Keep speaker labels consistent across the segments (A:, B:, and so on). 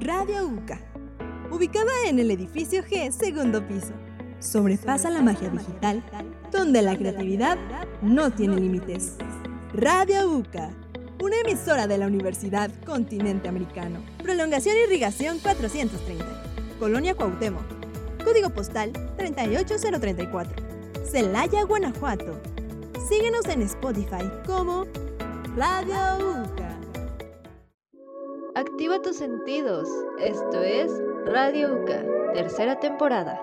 A: Radio UCA, ubicada en el edificio G, segundo piso. Sobrepasa la magia digital, donde la creatividad no tiene límites. Radio UCA, una emisora de la Universidad Continente Americano. Prolongación Irrigación 430, Colonia Cuauhtémoc. Código postal 38034. Celaya, Guanajuato. Síguenos en Spotify como Radio UCA.
B: Activa tus sentidos. Esto es Radio UCA, tercera temporada.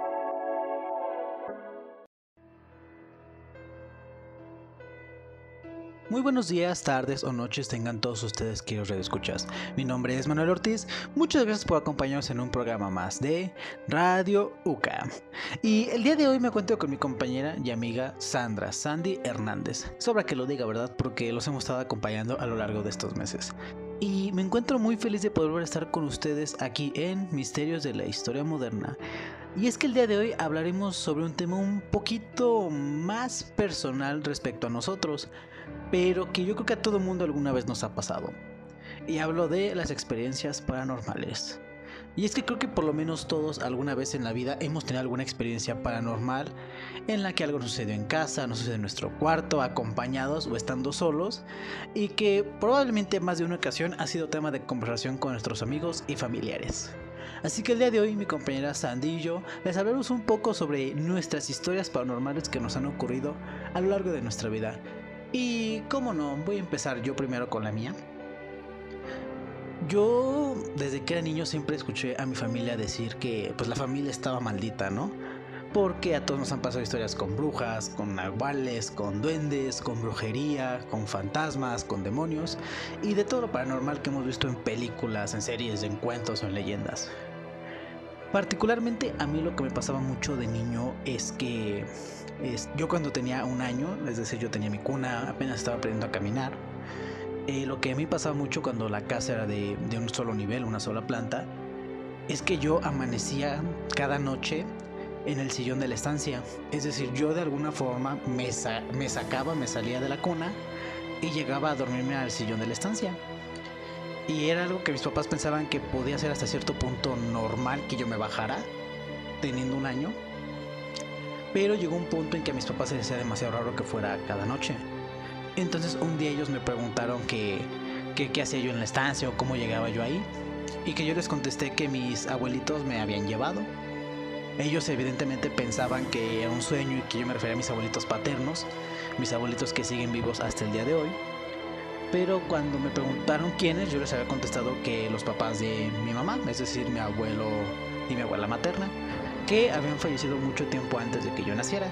C: Muy buenos días, tardes o noches tengan todos ustedes queridos escuchas. Mi nombre es Manuel Ortiz. Muchas gracias por acompañarnos en un programa más de Radio UCA. Y el día de hoy me cuento con mi compañera y amiga Sandra Sandy Hernández. Sobra que lo diga, ¿verdad? Porque los hemos estado acompañando a lo largo de estos meses. Y me encuentro muy feliz de poder estar con ustedes aquí en Misterios de la Historia Moderna. Y es que el día de hoy hablaremos sobre un tema un poquito más personal respecto a nosotros pero que yo creo que a todo mundo alguna vez nos ha pasado. Y hablo de las experiencias paranormales. Y es que creo que por lo menos todos alguna vez en la vida hemos tenido alguna experiencia paranormal en la que algo sucedió en casa, nos sucedió en nuestro cuarto, acompañados o estando solos, y que probablemente más de una ocasión ha sido tema de conversación con nuestros amigos y familiares. Así que el día de hoy mi compañera Sandy y yo les hablaremos un poco sobre nuestras historias paranormales que nos han ocurrido a lo largo de nuestra vida y cómo no, voy a empezar yo primero con la mía. Yo desde que era niño siempre escuché a mi familia decir que pues la familia estaba maldita, ¿no? Porque a todos nos han pasado historias con brujas, con nahuales, con duendes, con brujería, con fantasmas, con demonios y de todo lo paranormal que hemos visto en películas, en series, en cuentos o en leyendas. Particularmente a mí lo que me pasaba mucho de niño es que yo cuando tenía un año, es decir, yo tenía mi cuna, apenas estaba aprendiendo a caminar, eh, lo que a mí pasaba mucho cuando la casa era de, un solo nivel, una sola planta, es que yo amanecía cada noche en el sillón de la estancia. Es decir, yo de alguna forma me, sacaba, me salía de la cuna y llegaba a dormirme al sillón de la estancia. Y era algo que mis papás pensaban que podía ser hasta cierto punto normal que yo me bajara, teniendo un año. Pero llegó un punto en que a mis papás se les hacía demasiado raro que fuera cada noche. Entonces un día ellos me preguntaron que, qué hacía yo en la estancia o cómo llegaba yo ahí. Y que yo les contesté que mis abuelitos me habían llevado. Ellos evidentemente pensaban que era un sueño y que yo me refería a mis abuelitos paternos, mis abuelitos que siguen vivos hasta el día de hoy. Pero cuando me preguntaron quiénes, yo les había contestado que los papás de mi mamá, es decir, mi abuelo y mi abuela materna, que habían fallecido mucho tiempo antes de que yo naciera.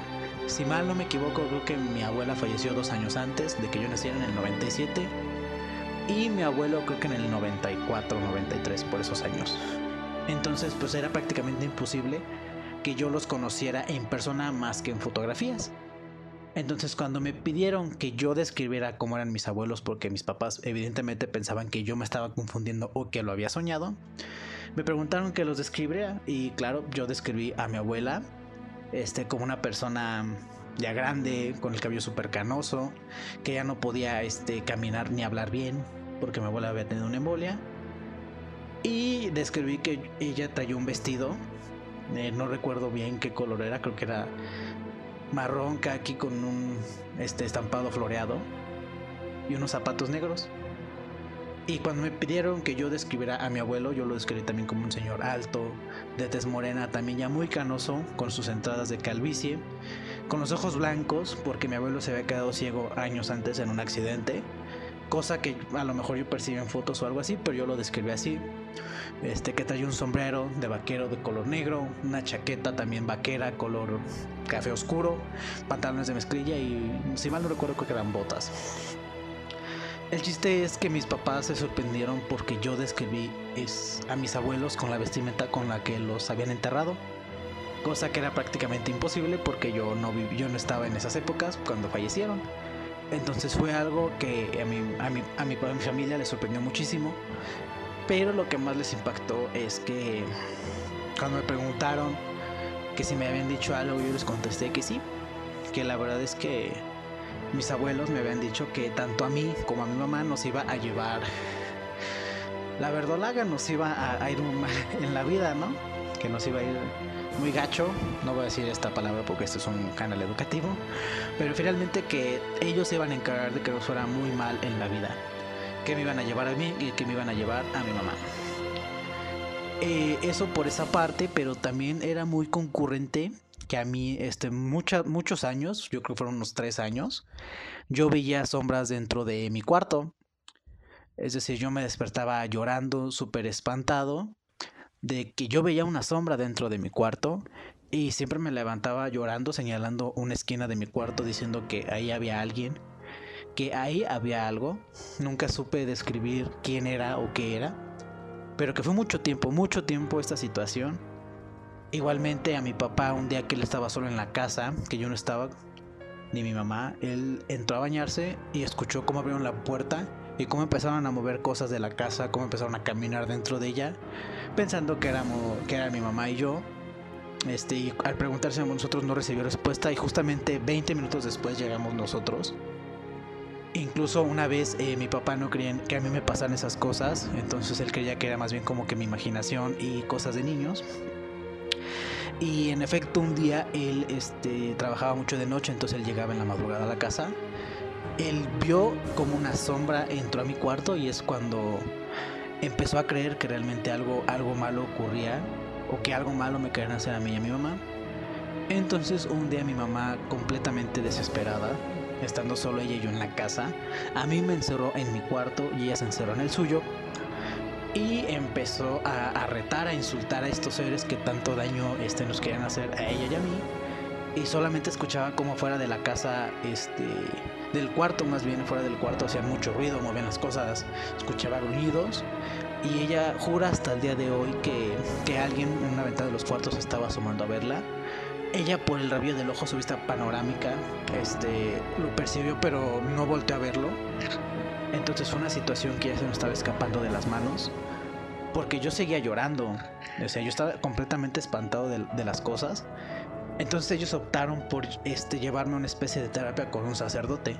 C: Si mal no me equivoco, creo que mi abuela falleció dos años antes de que yo naciera en el 97 y mi abuelo creo que en el 94, 93 por esos años. Entonces pues era prácticamente imposible que yo los conociera en persona más que en fotografías. Entonces cuando me pidieron que yo describiera cómo eran mis abuelos, porque mis papás evidentemente pensaban que yo me estaba confundiendo o que lo había soñado, me preguntaron que los describiera y claro, yo describí a mi abuela este, como una persona ya grande, con el cabello súper canoso, que ya no podía este, caminar ni hablar bien, porque mi abuela había tenido una embolia. Y describí que ella traía un vestido, eh, no recuerdo bien qué color era, creo que era marrón aquí con un este, estampado floreado y unos zapatos negros. Y cuando me pidieron que yo describiera a mi abuelo, yo lo describí también como un señor alto, de tez morena, también ya muy canoso, con sus entradas de calvicie, con los ojos blancos, porque mi abuelo se había quedado ciego años antes en un accidente, cosa que a lo mejor yo percibí en fotos o algo así, pero yo lo describí así. Este que traía un sombrero de vaquero de color negro, una chaqueta también vaquera color café oscuro, pantalones de mezclilla y si mal no recuerdo creo que eran botas. El chiste es que mis papás se sorprendieron porque yo describí a mis abuelos con la vestimenta con la que los habían enterrado, cosa que era prácticamente imposible porque yo no, yo no estaba en esas épocas cuando fallecieron. Entonces fue algo que a mi, a a mi, familia le sorprendió muchísimo. Pero lo que más les impactó es que cuando me preguntaron que si me habían dicho algo, yo les contesté que sí. Que la verdad es que mis abuelos me habían dicho que tanto a mí como a mi mamá nos iba a llevar la verdolaga nos iba a, ir muy mal en la vida, ¿no? Que nos iba a ir muy gacho, no voy a decir esta palabra porque este es un canal educativo, pero finalmente que ellos se iban a encargar de que nos fuera muy mal en la vida, que me iban a llevar a mí y que me iban a llevar a mi mamá. Eh, eso por esa parte, pero también era muy concurrente que a mí, este, muchos años, yo creo que fueron unos tres años, yo veía sombras dentro de mi cuarto. Es decir, yo me despertaba llorando, súper espantado, de que yo veía una sombra dentro de mi cuarto y siempre me levantaba llorando, señalando una esquina de mi cuarto, diciendo que ahí había alguien, que ahí había algo. Nunca supe describir quién era o qué era, pero que fue mucho tiempo, mucho tiempo esta situación. Igualmente a mi papá, un día que él estaba solo en la casa, que yo no estaba, ni mi mamá, él entró a bañarse y escuchó cómo abrieron la puerta y cómo empezaron a mover cosas de la casa, cómo empezaron a caminar dentro de ella, pensando que éramos, que era mi mamá y yo. Este, y al preguntarse a nosotros no recibió respuesta y justamente 20 minutos después llegamos nosotros. Incluso una vez eh, mi papá no creía que a mí me pasaran esas cosas, entonces él creía que era más bien como que mi imaginación y cosas de niños. Y en efecto un día él este, trabajaba mucho de noche, entonces él llegaba en la madrugada a la casa. Él vio como una sombra entró a mi cuarto y es cuando empezó a creer que realmente algo, algo malo ocurría o que algo malo me querían hacer a mí y a mi mamá. Entonces un día mi mamá completamente desesperada, estando solo ella y yo en la casa, a mí me encerró en mi cuarto y ella se encerró en el suyo y empezó a, retar, a insultar a estos seres que tanto daño este, nos querían hacer a ella y a mí. Y solamente escuchaba como fuera de la casa, este, del cuarto más bien, fuera del cuarto hacían mucho ruido, movían las cosas, escuchaba gruñidos. Y ella jura hasta el día de hoy que, que alguien en una ventana de los cuartos estaba asomando a verla. Ella por el rabillo del ojo, su vista panorámica, este, lo percibió pero no volteó a verlo. Entonces fue una situación que ya se nos estaba escapando de las manos porque yo seguía llorando. O sea, yo estaba completamente espantado de, las cosas. Entonces ellos optaron por este, llevarme a una especie de terapia con un sacerdote.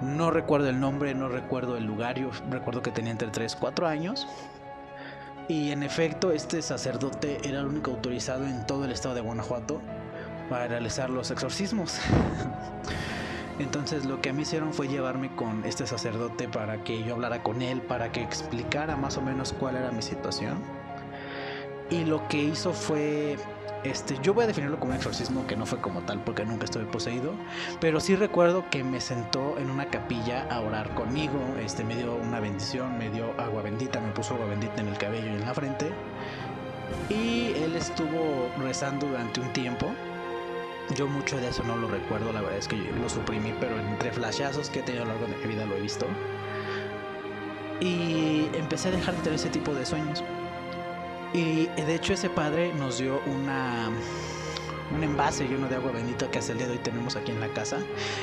C: No recuerdo el nombre, no recuerdo el lugar, yo recuerdo que tenía entre 3 y 4 años. Y en efecto, este sacerdote era el único autorizado en todo el estado de Guanajuato para realizar los exorcismos. Entonces lo que a mí hicieron fue llevarme con este sacerdote para que yo hablara con él, para que explicara más o menos cuál era mi situación. Y lo que hizo fue, este, yo voy a definirlo como un exorcismo que no fue como tal porque nunca estuve poseído, pero sí recuerdo que me sentó en una capilla a orar conmigo, este, me dio una bendición, me dio agua bendita, me puso agua bendita en el cabello y en la frente. Y él estuvo rezando durante un tiempo yo mucho de eso no lo recuerdo, la verdad es que lo suprimí, pero entre flashazos que he tenido a lo largo de mi vida lo he visto. Y empecé a dejar de tener ese tipo de sueños. Y de hecho ese padre nos dio una un envase lleno de agua bendita que hasta el día de hoy tenemos aquí en la casa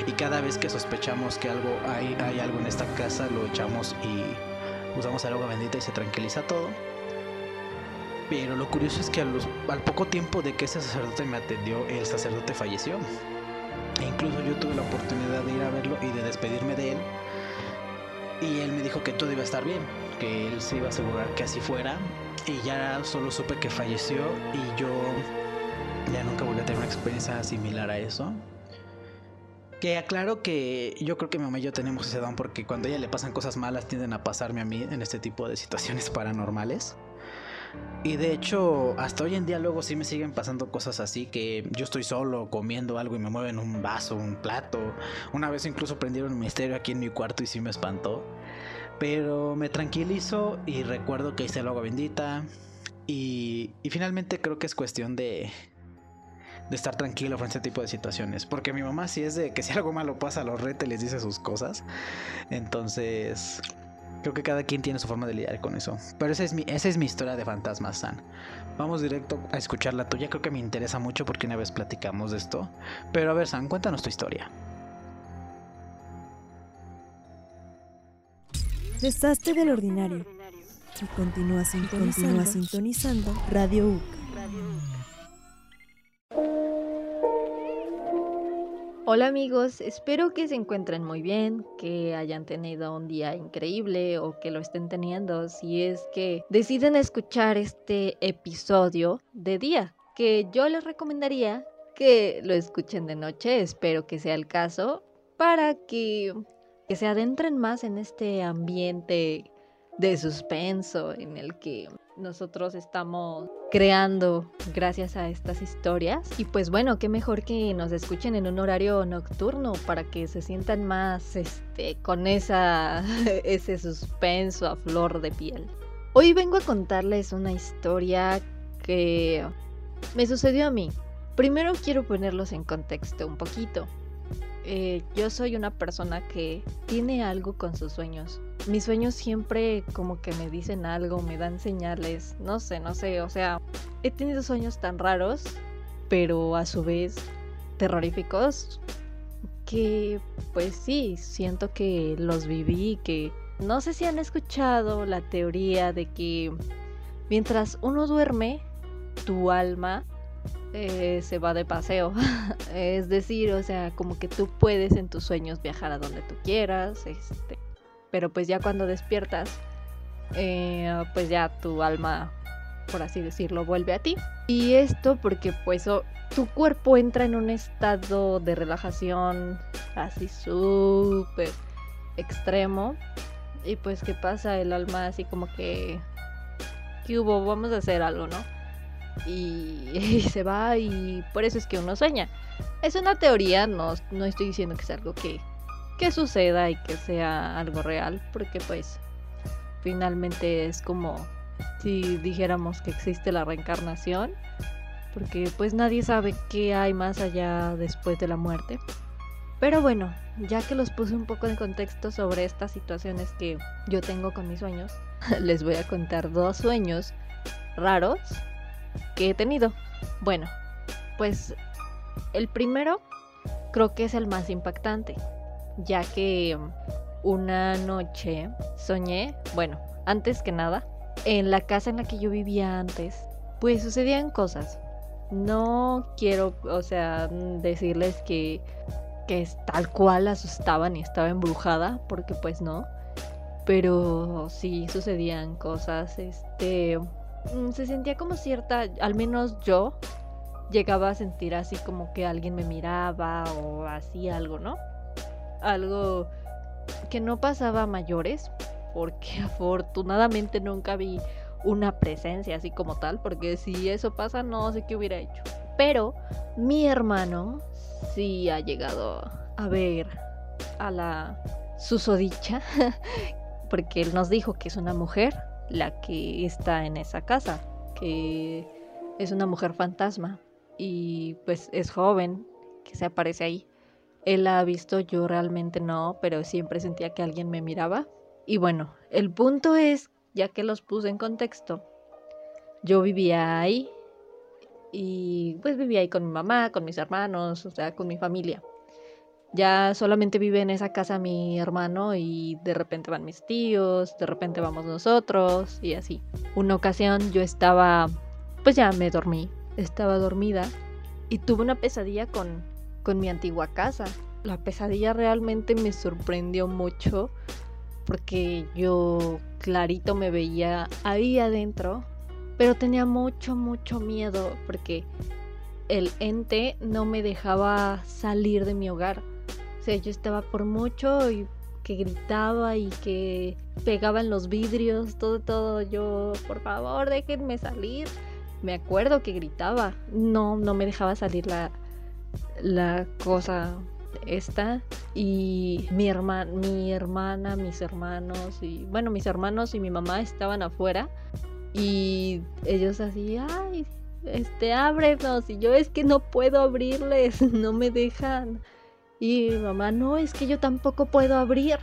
C: y cada vez que sospechamos que algo hay, hay algo en esta casa lo echamos y usamos el agua bendita y se tranquiliza todo. Pero lo curioso es que al poco tiempo de que ese sacerdote me atendió, el sacerdote falleció. E incluso yo tuve la oportunidad de ir a verlo y de despedirme de él. Y él me dijo que todo iba a estar bien, que él se iba a asegurar que así fuera. Y ya solo supe que falleció y yo ya nunca volví a tener una experiencia similar a eso. Que aclaro que yo creo que mi mamá y yo tenemos ese don porque cuando a ella le pasan cosas malas tienden a pasarme a mí en este tipo de situaciones paranormales. Y de hecho, hasta hoy en día luego sí me siguen pasando cosas así que yo estoy solo comiendo algo y me mueven un vaso, un plato. Una vez incluso prendieron un misterio aquí en mi cuarto y sí me espantó. Pero me tranquilizo y recuerdo que hice el agua bendita. Y, y finalmente creo que es cuestión de, de estar tranquilo frente a este tipo de situaciones. Porque mi mamá sí es de que si algo malo pasa, los rete les dice sus cosas. Entonces, Creo que cada quien tiene su forma de lidiar con eso. Pero esa es mi, esa es mi historia de fantasmas, San. Vamos directo a escuchar la tuya. Creo que me interesa mucho porque una vez platicamos de esto. Pero a ver, San, cuéntanos tu historia.
A: Desastre del ordinario. Y continúa sintonizando, sintonizando Radio UCA.
B: Hola amigos, espero que se encuentren muy bien, que hayan tenido un día increíble o que lo estén teniendo si es que deciden escuchar este episodio de día, que yo les recomendaría que lo escuchen de noche, espero que sea el caso, para que, que se adentren más en este ambiente de suspenso en el que nosotros estamos creando gracias a estas historias. Y pues bueno, qué mejor que nos escuchen en un horario nocturno para que se sientan más este, con esa, ese suspenso a flor de piel. Hoy vengo a contarles una historia que me sucedió a mí. Primero quiero ponerlos en contexto un poquito. Eh, yo soy una persona que tiene algo con sus sueños. Mis sueños siempre como que me dicen algo, me dan señales, no sé, no sé, o sea, he tenido sueños tan raros, pero a su vez terroríficos, que pues sí, siento que los viví, que no sé si han escuchado la teoría de que mientras uno duerme, tu alma eh, se va de paseo. es decir, o sea, como que tú puedes en tus sueños viajar a donde tú quieras, este, pero pues ya cuando despiertas, eh, pues ya tu alma, por así decirlo, vuelve a ti. Y esto porque pues tu cuerpo entra en un estado de relajación así súper extremo. Y pues qué pasa, el alma así como que... ¿Qué hubo? Vamos a hacer algo, ¿no? Y, se va y por eso es que uno sueña. Es una teoría, no, no estoy diciendo que sea algo que, que suceda y que sea algo real, porque pues finalmente es como si dijéramos que existe la reencarnación, porque pues nadie sabe qué hay más allá después de la muerte. Pero bueno, ya que los puse un poco en contexto sobre estas situaciones que yo tengo con mis sueños, les voy a contar dos sueños raros que he tenido. Bueno, pues el primero creo que es el más impactante, ya que una noche soñé, bueno, antes que nada, en la casa en la que yo vivía antes, pues sucedían cosas. No quiero, o sea, decirles que, que es tal cual asustaban y estaba embrujada, porque pues no. Pero sí sucedían cosas, este, Mm, se sentía como cierta, al menos yo llegaba a sentir así como que alguien me miraba o así algo, ¿no? Algo que no pasaba a mayores, porque afortunadamente nunca vi una presencia así como tal, porque si eso pasa no sé qué hubiera hecho. Pero mi hermano sí ha llegado a ver a la susodicha, porque él nos dijo que es una mujer la que está en esa casa, que es una mujer fantasma y pues es joven, que se aparece ahí. Él la ha visto, yo realmente no, pero siempre sentía que alguien me miraba. Y bueno, el punto es, ya que los puse en contexto, yo vivía ahí y pues vivía ahí con mi mamá, con mis hermanos, o sea, con mi familia. Ya solamente vive en esa casa mi hermano y de repente van mis tíos, de repente vamos nosotros y así. Una ocasión yo estaba, pues ya me dormí, estaba dormida y tuve una pesadilla con, con mi antigua casa. La pesadilla realmente me sorprendió mucho porque yo clarito me veía ahí adentro, pero tenía mucho, mucho miedo porque el ente no me dejaba salir de mi hogar yo estaba por mucho y que gritaba y que pegaba en los vidrios, todo, todo. Yo, por favor, déjenme salir. Me acuerdo que gritaba. No, no me dejaba salir la, la cosa esta. Y mi, hermana, mi hermana, mis hermanos, y bueno, mis hermanos y mi mamá estaban afuera. Y ellos así, ay, este, ábrenos. Y yo es que no puedo abrirles, no me dejan. Y mamá, no, es que yo tampoco puedo abrir.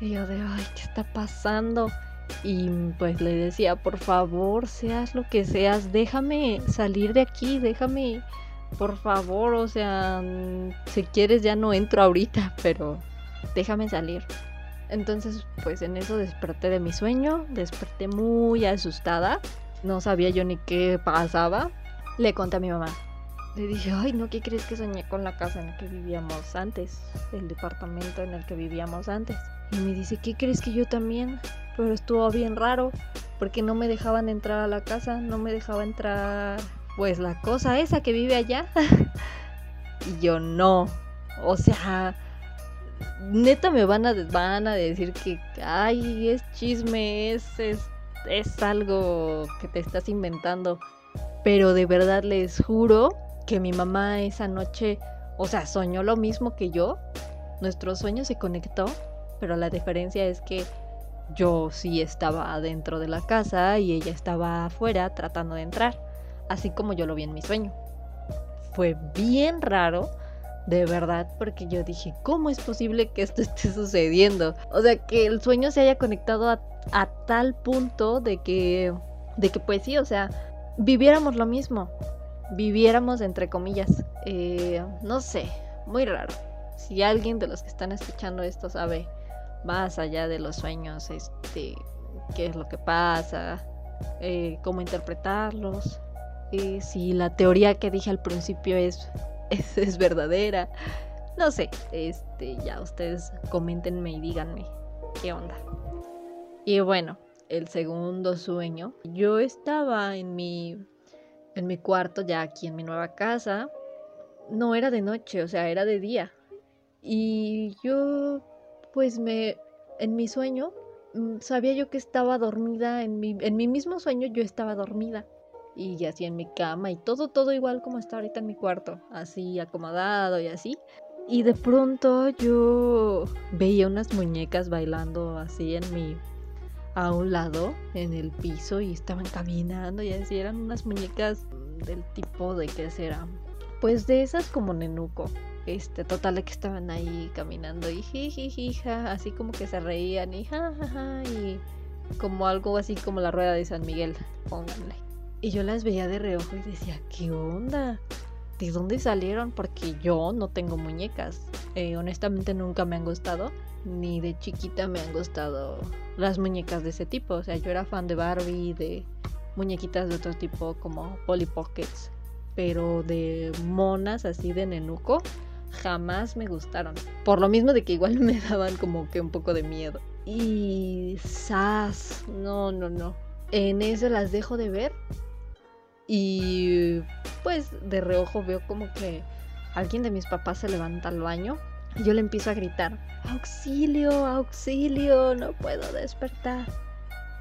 B: Y yo de, ay, ¿qué está pasando? Y pues le decía, por favor, seas lo que seas, déjame salir de aquí, déjame, por favor, o sea, si quieres ya no entro ahorita, pero déjame salir. Entonces, pues en eso desperté de mi sueño, desperté muy asustada, no sabía yo ni qué pasaba. Le conté a mi mamá, le dije, ay, no, ¿qué crees que soñé con la casa en la que vivíamos antes? El departamento en el que vivíamos antes. Y me dice, ¿qué crees que yo también? Pero estuvo bien raro, porque no me dejaban entrar a la casa, no me dejaba entrar, pues la cosa esa que vive allá. y yo no. O sea, neta me van a, van a decir que, ay, es chisme, es, es, es algo que te estás inventando. Pero de verdad les juro que mi mamá esa noche, o sea, soñó lo mismo que yo. Nuestro sueño se conectó, pero la diferencia es que yo sí estaba adentro de la casa y ella estaba afuera tratando de entrar, así como yo lo vi en mi sueño. Fue bien raro, de verdad, porque yo dije, ¿cómo es posible que esto esté sucediendo? O sea, que el sueño se haya conectado a, a tal punto de que, de que pues sí, o sea, viviéramos lo mismo, viviéramos entre comillas. Eh, no sé, muy raro. Si alguien de los que están escuchando esto sabe más allá de los sueños, este, qué es lo que pasa, eh, cómo interpretarlos, y si la teoría que dije al principio es, es, es, verdadera, no sé, este, ya ustedes coméntenme y díganme qué onda. Y bueno, el segundo sueño, yo estaba en mi en mi cuarto, ya aquí en mi nueva casa, no era de noche, o sea, era de día. Y yo, pues me, en mi sueño, mm, sabía yo que estaba dormida, en mi, en mi mismo sueño yo estaba dormida. Y así en mi cama y todo, todo igual como está ahorita en mi cuarto, así acomodado y así. Y de pronto yo veía unas muñecas bailando así en mi a un lado en el piso y estaban caminando y así eran unas muñecas del tipo de que será pues de esas como nenuco este total que estaban ahí caminando y jijijija así como que se reían y jajaja y como algo así como la rueda de San Miguel pónganle. Y yo las veía de reojo y decía qué onda de dónde salieron porque yo no tengo muñecas eh, honestamente nunca me han gustado ni de chiquita me han gustado las muñecas de ese tipo. O sea, yo era fan de Barbie, de muñequitas de otro tipo como Polly Pockets, pero de monas así de nenuco jamás me gustaron. Por lo mismo de que igual me daban como que un poco de miedo. Y sas, no, no, no. En eso las dejo de ver. Y pues de reojo veo como que alguien de mis papás se levanta al baño y yo le empiezo a gritar, auxilio, auxilio, no puedo despertar.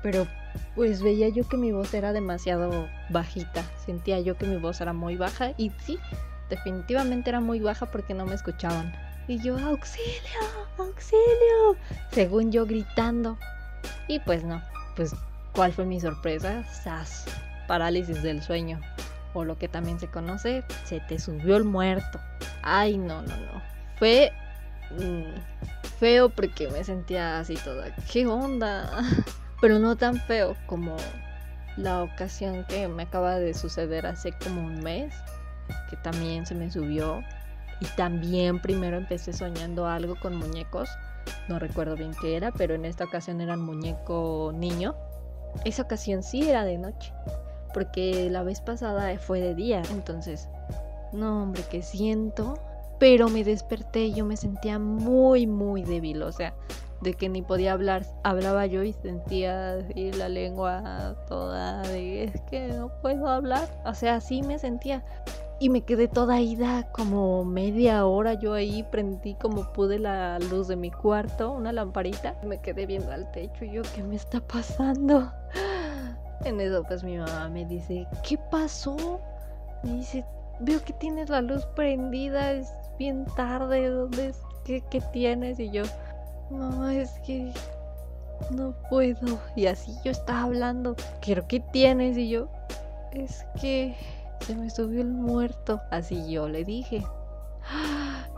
B: Pero pues veía yo que mi voz era demasiado bajita, sentía yo que mi voz era muy baja y sí, definitivamente era muy baja porque no me escuchaban. Y yo, auxilio, auxilio, según yo gritando. Y pues no, pues ¿cuál fue mi sorpresa? Sas, parálisis del sueño. O lo que también se conoce, se te subió el muerto. Ay, no, no, no. Fue mm, feo porque me sentía así toda, ¿qué onda? Pero no tan feo como la ocasión que me acaba de suceder hace como un mes, que también se me subió. Y también primero empecé soñando algo con muñecos. No recuerdo bien qué era, pero en esta ocasión era un muñeco niño. Esa ocasión sí era de noche, porque la vez pasada fue de día. Entonces, no, hombre, que siento pero me desperté y yo me sentía muy, muy débil, o sea, de que ni podía hablar, hablaba yo y sentía así la lengua toda de es que no puedo hablar, o sea, así me sentía. Y me quedé toda ida como media hora yo ahí, prendí como pude la luz de mi cuarto, una lamparita, me quedé viendo al techo y yo, ¿qué me está pasando? En eso pues mi mamá me dice, ¿qué pasó? Me dice, veo que tienes la luz prendida, es bien tarde, ¿dónde es? ¿Qué, tienes? Y yo, no, es que no puedo. Y así yo estaba hablando, ¿pero qué tienes? Y yo, es que se me subió el muerto. Así yo le dije.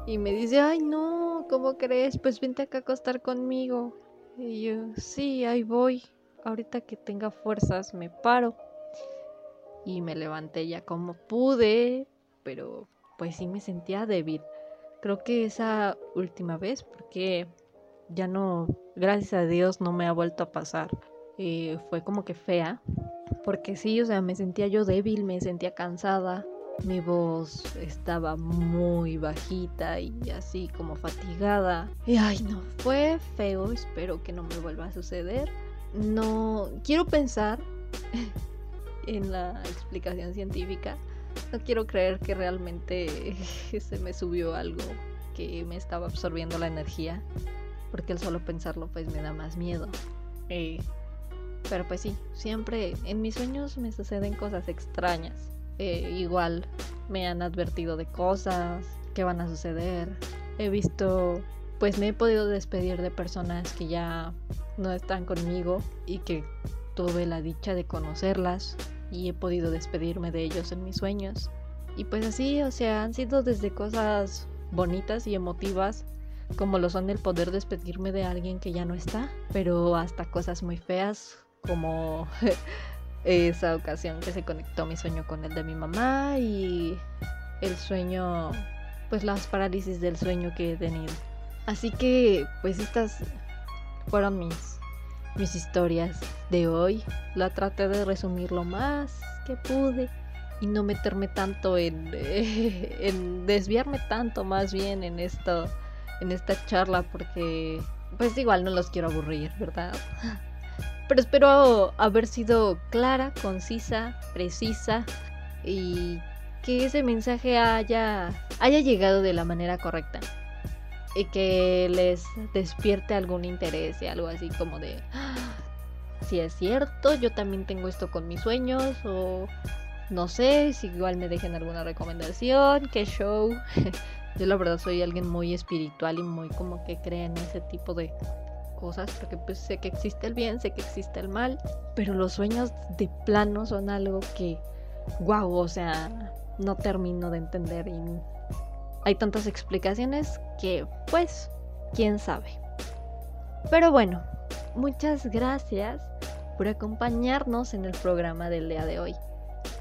B: Y me dice, ay no, ¿cómo crees? Pues vente acá a acostar conmigo. Y yo, sí, ahí voy. Ahorita que tenga fuerzas me paro. Y me levanté ya como pude, pero pues sí me sentía débil. Creo que esa última vez, porque ya no, gracias a Dios, no me ha vuelto a pasar. Eh, fue como que fea, porque sí, o sea, me sentía yo débil, me sentía cansada, Mi voz estaba muy bajita y así como fatigada. Y ay no, fue feo, espero que no me vuelva a suceder. No, quiero pensar en la explicación científica. No quiero creer que realmente se me subió algo que me estaba absorbiendo la energía. Porque el solo pensarlo pues me da más miedo. Eh, pero pues sí, siempre en mis sueños me suceden cosas extrañas. Eh, igual me han advertido de cosas que van a suceder. He visto, pues me he podido despedir de personas que ya no están conmigo y que tuve la dicha de conocerlas y he podido despedirme de ellos en mis sueños. Y pues así, o sea, han sido desde cosas bonitas y emotivas como lo son el poder despedirme de alguien que ya no está, pero hasta cosas muy feas como esa ocasión que se conectó mi sueño con el de mi mamá y el sueño, pues las parálisis del sueño que he tenido. Así que, pues estas fueron mis, mis historias de hoy. La traté de resumir lo más que pude y no meterme tanto en, en desviarme tanto más bien en esto, en esta charla porque, pues igual no los quiero aburrir, ¿verdad? pero espero haber sido clara, concisa, precisa y que ese mensaje haya, haya llegado de la manera correcta y que les despierte algún interés y algo así como de ah, si es cierto, yo también tengo esto con mis sueños o no sé, si igual me dejen alguna recomendación, qué show. yo la verdad soy alguien muy espiritual y muy como que cree en ese tipo de cosas, porque pues sé que existe el bien, sé que existe el mal, pero los sueños de plano son algo que, wow, o sea, no termino de entender y hay tantas explicaciones que, pues, quién sabe. Pero bueno, muchas gracias por acompañarnos en el programa del día de hoy.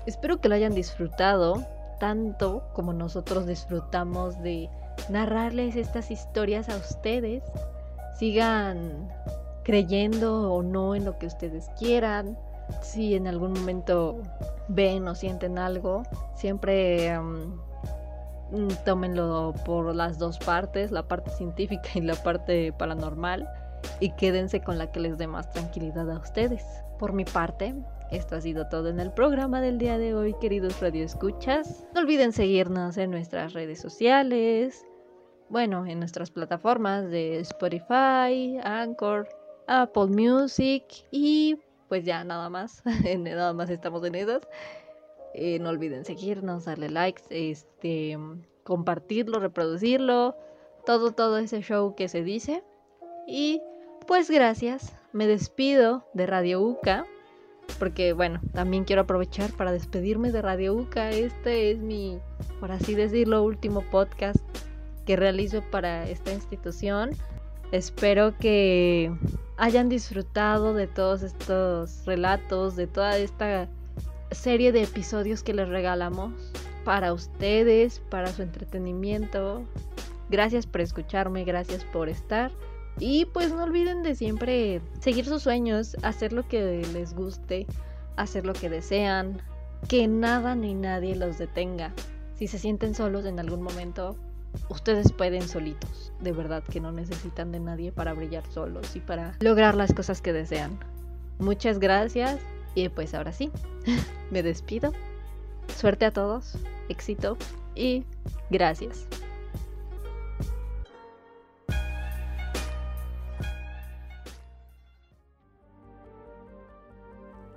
B: Espero que lo hayan disfrutado tanto como nosotros disfrutamos de narrarles estas historias a ustedes sigan creyendo o no en lo que ustedes quieran. Si en algún momento ven o sienten algo, siempre tómenlo por las dos partes, la parte científica y la parte paranormal, y quédense con la que les dé más tranquilidad a ustedes. Por mi parte, esto ha sido todo en el programa del día de hoy, queridos radioescuchas. No olviden seguirnos en nuestras redes sociales, bueno, en nuestras plataformas de Spotify, Anchor, Apple Music y pues ya nada más, nada más estamos en esas. Eh, no olviden seguirnos, darle likes, este, compartirlo, reproducirlo, todo, todo ese show que se dice. Y pues gracias, me despido de Radio UCA, porque bueno, también quiero aprovechar para despedirme de Radio UCA. Este es mi, por así decirlo, último podcast que realizo para esta institución. Espero que hayan disfrutado de todos estos relatos, de toda esta serie de episodios que les regalamos para ustedes, para su entretenimiento. Gracias por escucharme, gracias por estar. Y pues no olviden de siempre seguir sus sueños, hacer lo que les guste, hacer lo que desean, que nada ni nadie los detenga. Si se sienten solos en algún momento, ustedes pueden solitos. De verdad que no necesitan de nadie para brillar solos y para lograr las cosas que desean. Muchas gracias y pues ahora sí, me despido. Suerte a todos, éxito y gracias.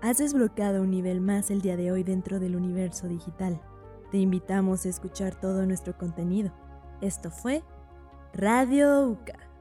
A: Has desbloqueado un nivel más el día de hoy dentro del universo digital. Te invitamos a escuchar todo nuestro contenido esto fue Radio UCA.